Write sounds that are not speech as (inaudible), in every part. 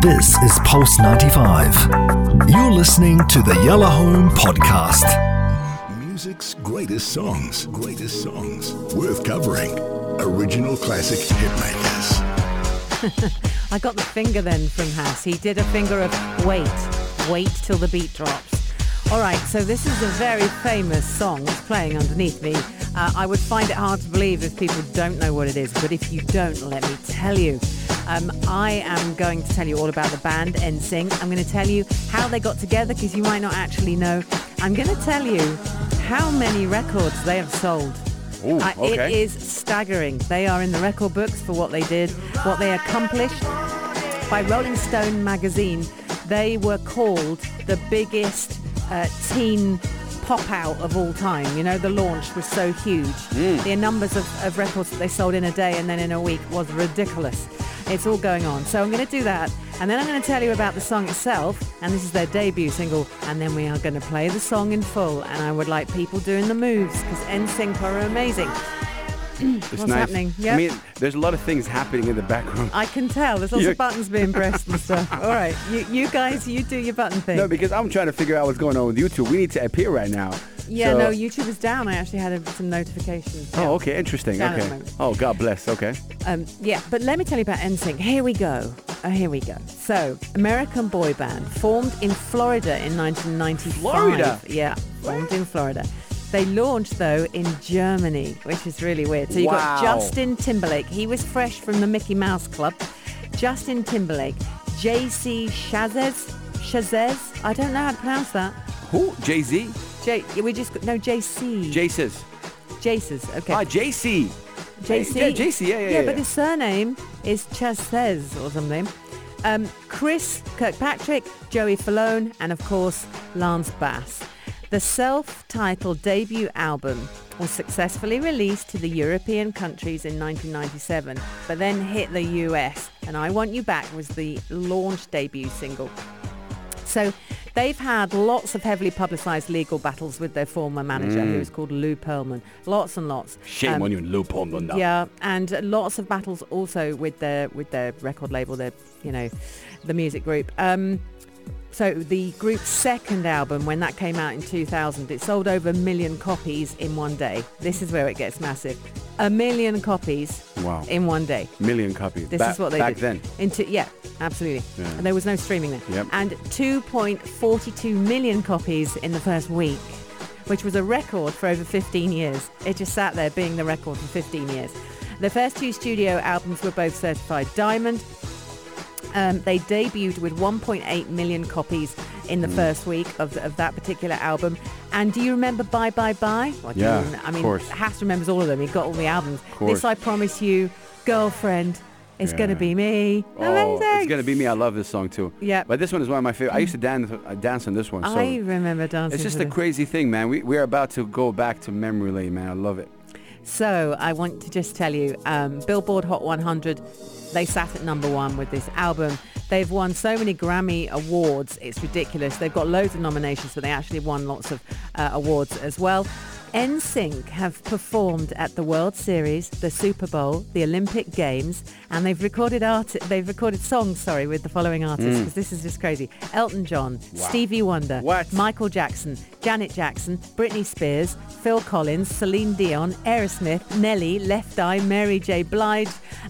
This is Pulse 95. You're listening to the Yellow Home Podcast. Music's greatest songs, greatest songs, worth covering. Original classic hitmakers. (laughs) I got the finger then from Hass. He did a finger of wait, wait till the beat drops. All right, so this is a very famous song that's playing underneath me. Uh, I would find it hard to believe if people don't know what it is, but if you don't, let me tell you. Um, I am going to tell you all about the band NSYNC. I'm going to tell you how they got together because you might not actually know. I'm going to tell you how many records they have sold. Ooh, Uh, It is staggering. They are in the record books for what they did, what they accomplished. By Rolling Stone magazine, they were called the biggest uh, teen pop out of all time. You know, the launch was so huge. Mm. The numbers of, of records that they sold in a day and then in a week was ridiculous. It's all going on. So I'm going to do that. And then I'm going to tell you about the song itself. And this is their debut single. And then we are going to play the song in full. And I would like people doing the moves because NSYNC are amazing. It's What's nice. happening? I mean, there's a lot of things happening in the background. I can tell. There's lots You- of buttons being pressed and stuff. (laughs) All right, you, you guys, you do your button thing. No, because I'm trying to figure out what's going on with YouTube. We need to appear right now. Yeah, So- no, YouTube is down. I actually had a, some notifications. Oh, okay, interesting. Down Okay. Oh, God bless. Okay. Um, yeah, but let me tell you about NSYNC. Here we go. Oh, here we go. So, American boy band formed in Florida in 1995. Florida? Yeah, formed in Florida. They launched though in Germany, which is really weird. So you got Justin Timberlake. He was fresh from the Mickey Mouse Club. Justin Timberlake, JC Chazes, Chazes. I don't know how to pronounce that. Who? Jay Z? J. We just no JC. Jaces. Jaces. Okay. Ah, JC. JC. Yeah, JC. Yeah, yeah, yeah. but his surname is Chasez or something. Um, Chris Kirkpatrick, Joey Fatone, and of course Lance Bass. The self-titled debut album was successfully released to the European countries in 1997, but then hit the US. And I Want You Back was the launch debut single. So they've had lots of heavily publicised legal battles with their former manager, who was called Lou Pearlman. Lots and lots. Shame Um, on you, Lou Pearlman. yeah, and lots of battles also with their with their record label, their you know, the music group. Um, so the group's second album, when that came out in 2000, it sold over a million copies in one day. This is where it gets massive. A million copies Wow. in one day. Million copies. This back, is what they back did. then. Into yeah, absolutely. Yeah. And there was no streaming then. Yep. And 2.42 million copies in the first week, which was a record for over 15 years. It just sat there being the record for 15 years. The first two studio albums were both certified diamond. Um, they debuted with 1.8 million copies in the Mm. first week of, of that particular album. And do you remember Bye Bye Bye? Well, you Yeah, I of mean, course. Hass remembers all of them. He got all the albums. course. This I Promise You, Girlfriend, It's Gonna Be Me. Oh, Amazing. it's gonna be me. I love this song too. Yeah. But this one is one of my favorite. I used to dance, uh, dance on this one. So I remember dancing. it's just a crazy thing, man. We we're about to go back to memory lane, man. I love it. So I want to just tell you, um, Billboard Hot 100, they sat at number one with this album. They've won so many Grammy awards, it's ridiculous. They've got loads of nominations, but they actually won lots of uh, awards as well. NSYNC have performed at the World Series, the Super Bowl, the Olympic Games, and they've recorded art. They've recorded songs, sorry, with the following artists because this is just crazy: Elton John, Stevie Wonder, What? Michael Jackson, Janet Jackson, Britney Spears, Phil Collins, Celine Dion, Aerosmith, Nelly, Left Eye, Mary J. Blige,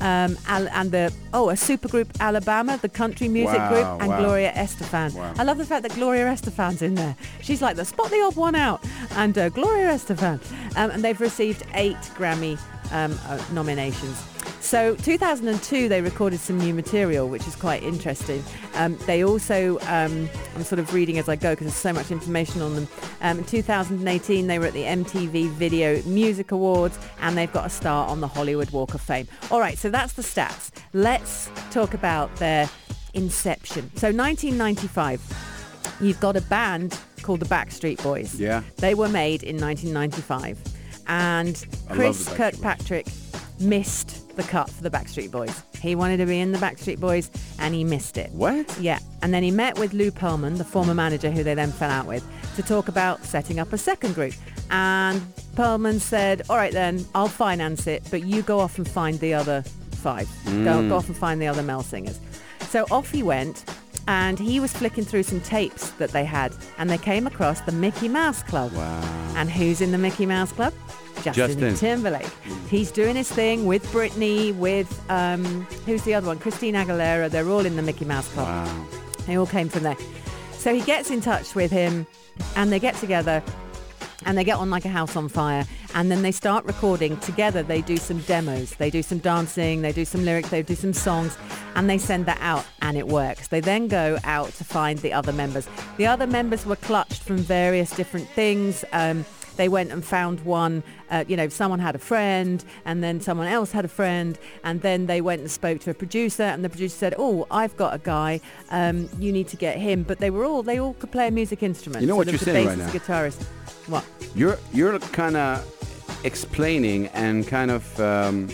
um, Al- and the oh a supergroup Alabama, the country music Wow, group, and wow. Gloria Estefan. Wow. I love the fact that Gloria Estefan's in there. She's like the spot the odd one out, and uh, Gloria Estefan, um, and they've received eight Grammy um, uh, nominations. So 2002, they recorded some new material, which is quite interesting. Um, they also, um, I'm sort of reading as I go because there's so much information on them. Um, in 2018, they were at the MTV Video Music Awards, and they've got a star on the Hollywood Walk of Fame. All right, so that's the stats. Let's talk about their inception. So 1995, you've got a band called the Backstreet Boys. Yeah. They were made in 1995. And Chris Kirkpatrick Boys. Missed the cut for the Backstreet Boys. He wanted to be in the Backstreet Boys and he missed it. What? Yeah, and then he met with Lou Pearlman, the former manager who they then fell out with, to talk about setting up a second group. And Pearlman said, all right then, I'll finance it, but you go off and find the other five. Go, mm. go off and find the other male singers. So off he went, and he was flicking through some tapes that they had, and they came across the Mickey Mouse Club. Wow. And who's in the Mickey Mouse Club? Justin, Justin. Timberlake. He's doing his thing with Britney, with um, who's the other one? Christina Aguilera. They're all in the Mickey Mouse Club. Wow. They all came from there. So he gets in touch with him and they get together and they get on like a house on fire and then they start recording together. They do some demos, they do some dancing, they do some lyrics, they do some songs and they send that out and it works. They then go out to find the other members. The other members were clutched from various different things. Um, they went and found one, uh, you know, someone had a friend and then someone else had a friend and then they went and spoke to a producer and the producer said, oh, I've got a guy, um, you need to get him. But they were all, they all could play a music instrument. You know So what you're saying right now? guitarist. What? You're you're kind of explaining and kind of um,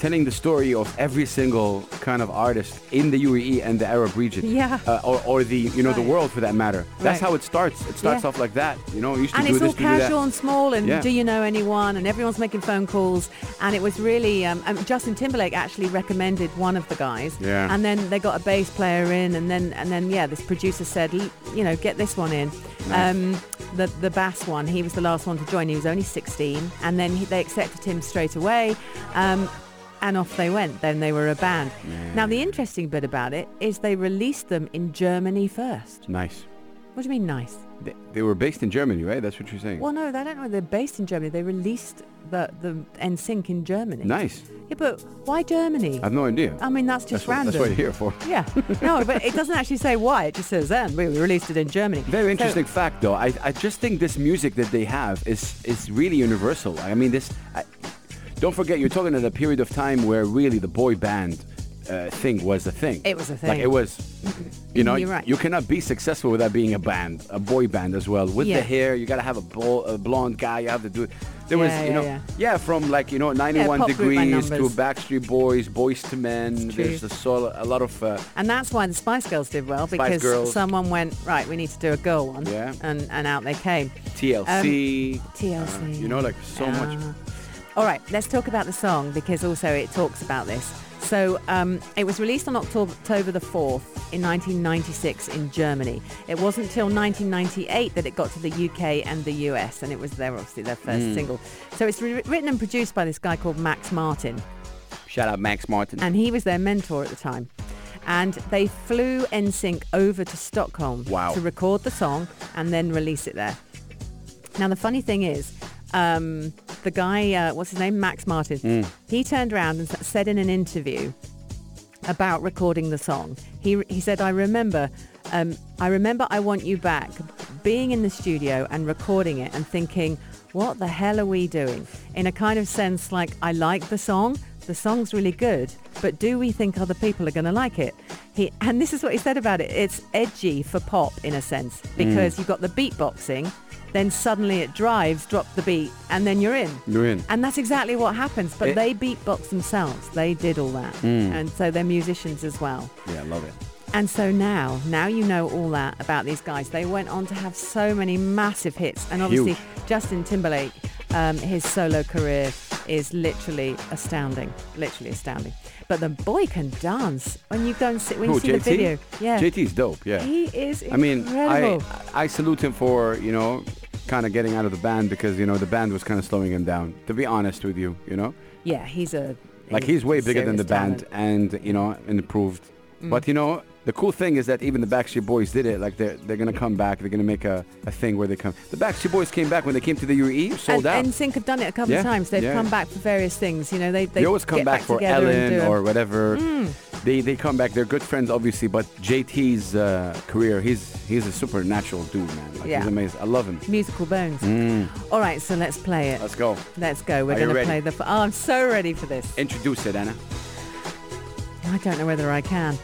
telling the story of every single kind of artist in the UAE and the Arab region. Yeah. Uh, or, or the you know the world for that matter. That's Right. how it starts. It starts Yeah. off like that. You know, used to and do it's this, all casual and small and Yeah. do you know anyone and everyone's making phone calls and it was really um, um, justin timberlake actually recommended one of the guys Yeah. and then they got a bass player in and then and then yeah this producer said you know get this one in um, the the bass one he was the last one to join he was only 16 and then he, they accepted him straight away um, and off they went then they were a band now the interesting bit about it is they released them in germany first Nice. what do you mean nice They, they were based in Germany, right? That's what you're saying. well, no, they don't know. They're based in Germany. They released the the NSYNC in Germany. Nice. Yeah, but why Germany? I have no idea. I mean, that's just that's, what, random. that's what you're here for. (laughs) Yeah. No, but it doesn't actually say why. It just says then we released it in Germany. Very So- interesting fact, though. I, I just think this music that they have is is really universal. I mean, this. I, don't forget, you're talking at a period of time where really the boy band uh, thing was a thing. It was a Like thing. it was. You know, (laughs) right. you cannot be successful without being a band, a boy band as well. With the hair, you gotta have a, bl- a blonde guy. You have to do. It. There was, Yeah, you yeah, know, yeah. yeah, from like you know, 91 pop degrees to. Backstreet Boys, Boyz II Men. There's a, sol- a lot of. Uh, And that's why the Spice Girls did well because someone went right. We need to do a girl one. Yeah. And and out they came. TLC. TLC. uh, you know, like so much. All right, let's talk about the song because also it talks about this. So um, it was released on October, October the 4th in 1996 in Germany. It wasn't until 1998 that it got to the UK and the US, and it was their obviously their first Mm. single. So it's re- written and produced by this guy called Max Martin, Shout out Max Martin. and he was their mentor at the time. And they flew NSYNC over to Stockholm Wow. to record the song and then release it there. Now the funny thing is, um, the guy, uh, what's his name, Max Martin, Hmm. he turned around and said in an interview about recording the song. He he said, "I remember, um, I remember, I want you back, being in the studio and recording it and thinking, what the hell are we doing? In a kind of sense, like I like the song." The song's really good, but do we think other people are going to like it? He and this is what he said about it. It's edgy for pop in a sense because you've got the beatboxing, then suddenly it drives, drop the beat, and then you're in. You're in. And that's exactly what happens. But It- they beatbox themselves. They did all that. And so they're musicians as well. Yeah, I love it. And so now, now you know all that about these guys. They went on to have so many massive hits. And obviously, Huge. Justin Timberlake, um, his solo career is literally astounding. Literally astounding. But the boy can dance. When you go and sit, when you see the video. Yeah. JT's dope, yeah. He is I mean. I I salute him for, you know, kind of getting out of the band because, you know, the band was kind of slowing him down, to be honest with you, you know? yeah, he's a... Like, he's way bigger than the band talent. and, you know, improved. Mm. But, you know, the cool thing is that even the Backstreet Boys did it. Like, they're, they're going to come back. They're going to make a, a thing where they come. The Backstreet Boys came back when they came to the UAE, sold and, out. and Sync have done it a couple Yeah, of times. They've yeah. come back for various things. You know, they they, they always come get back, for Ellen Mm. or whatever. They they come back. They're good friends, obviously. But JT's uh, career, he's he's a supernatural dude, man. Like, Yeah. He's amazing. I love him. musical bones. All right, so let's play it. Let's go. Let's go. We're Are going to play the. Oh, I'm so ready for this. Introduce it, Ana. I don't know whether I can.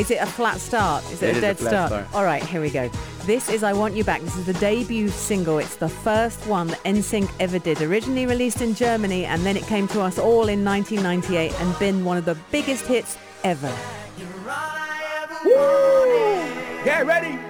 Is it a flat start? Is it, It a is a dead flat start? start. All right, here we go. This is I Want You Back. This is the debut single. It's the first one that NSYNC ever did. Originally released in Germany, and then it came to us all in 1998 and been one of the biggest hits ever. Get ready.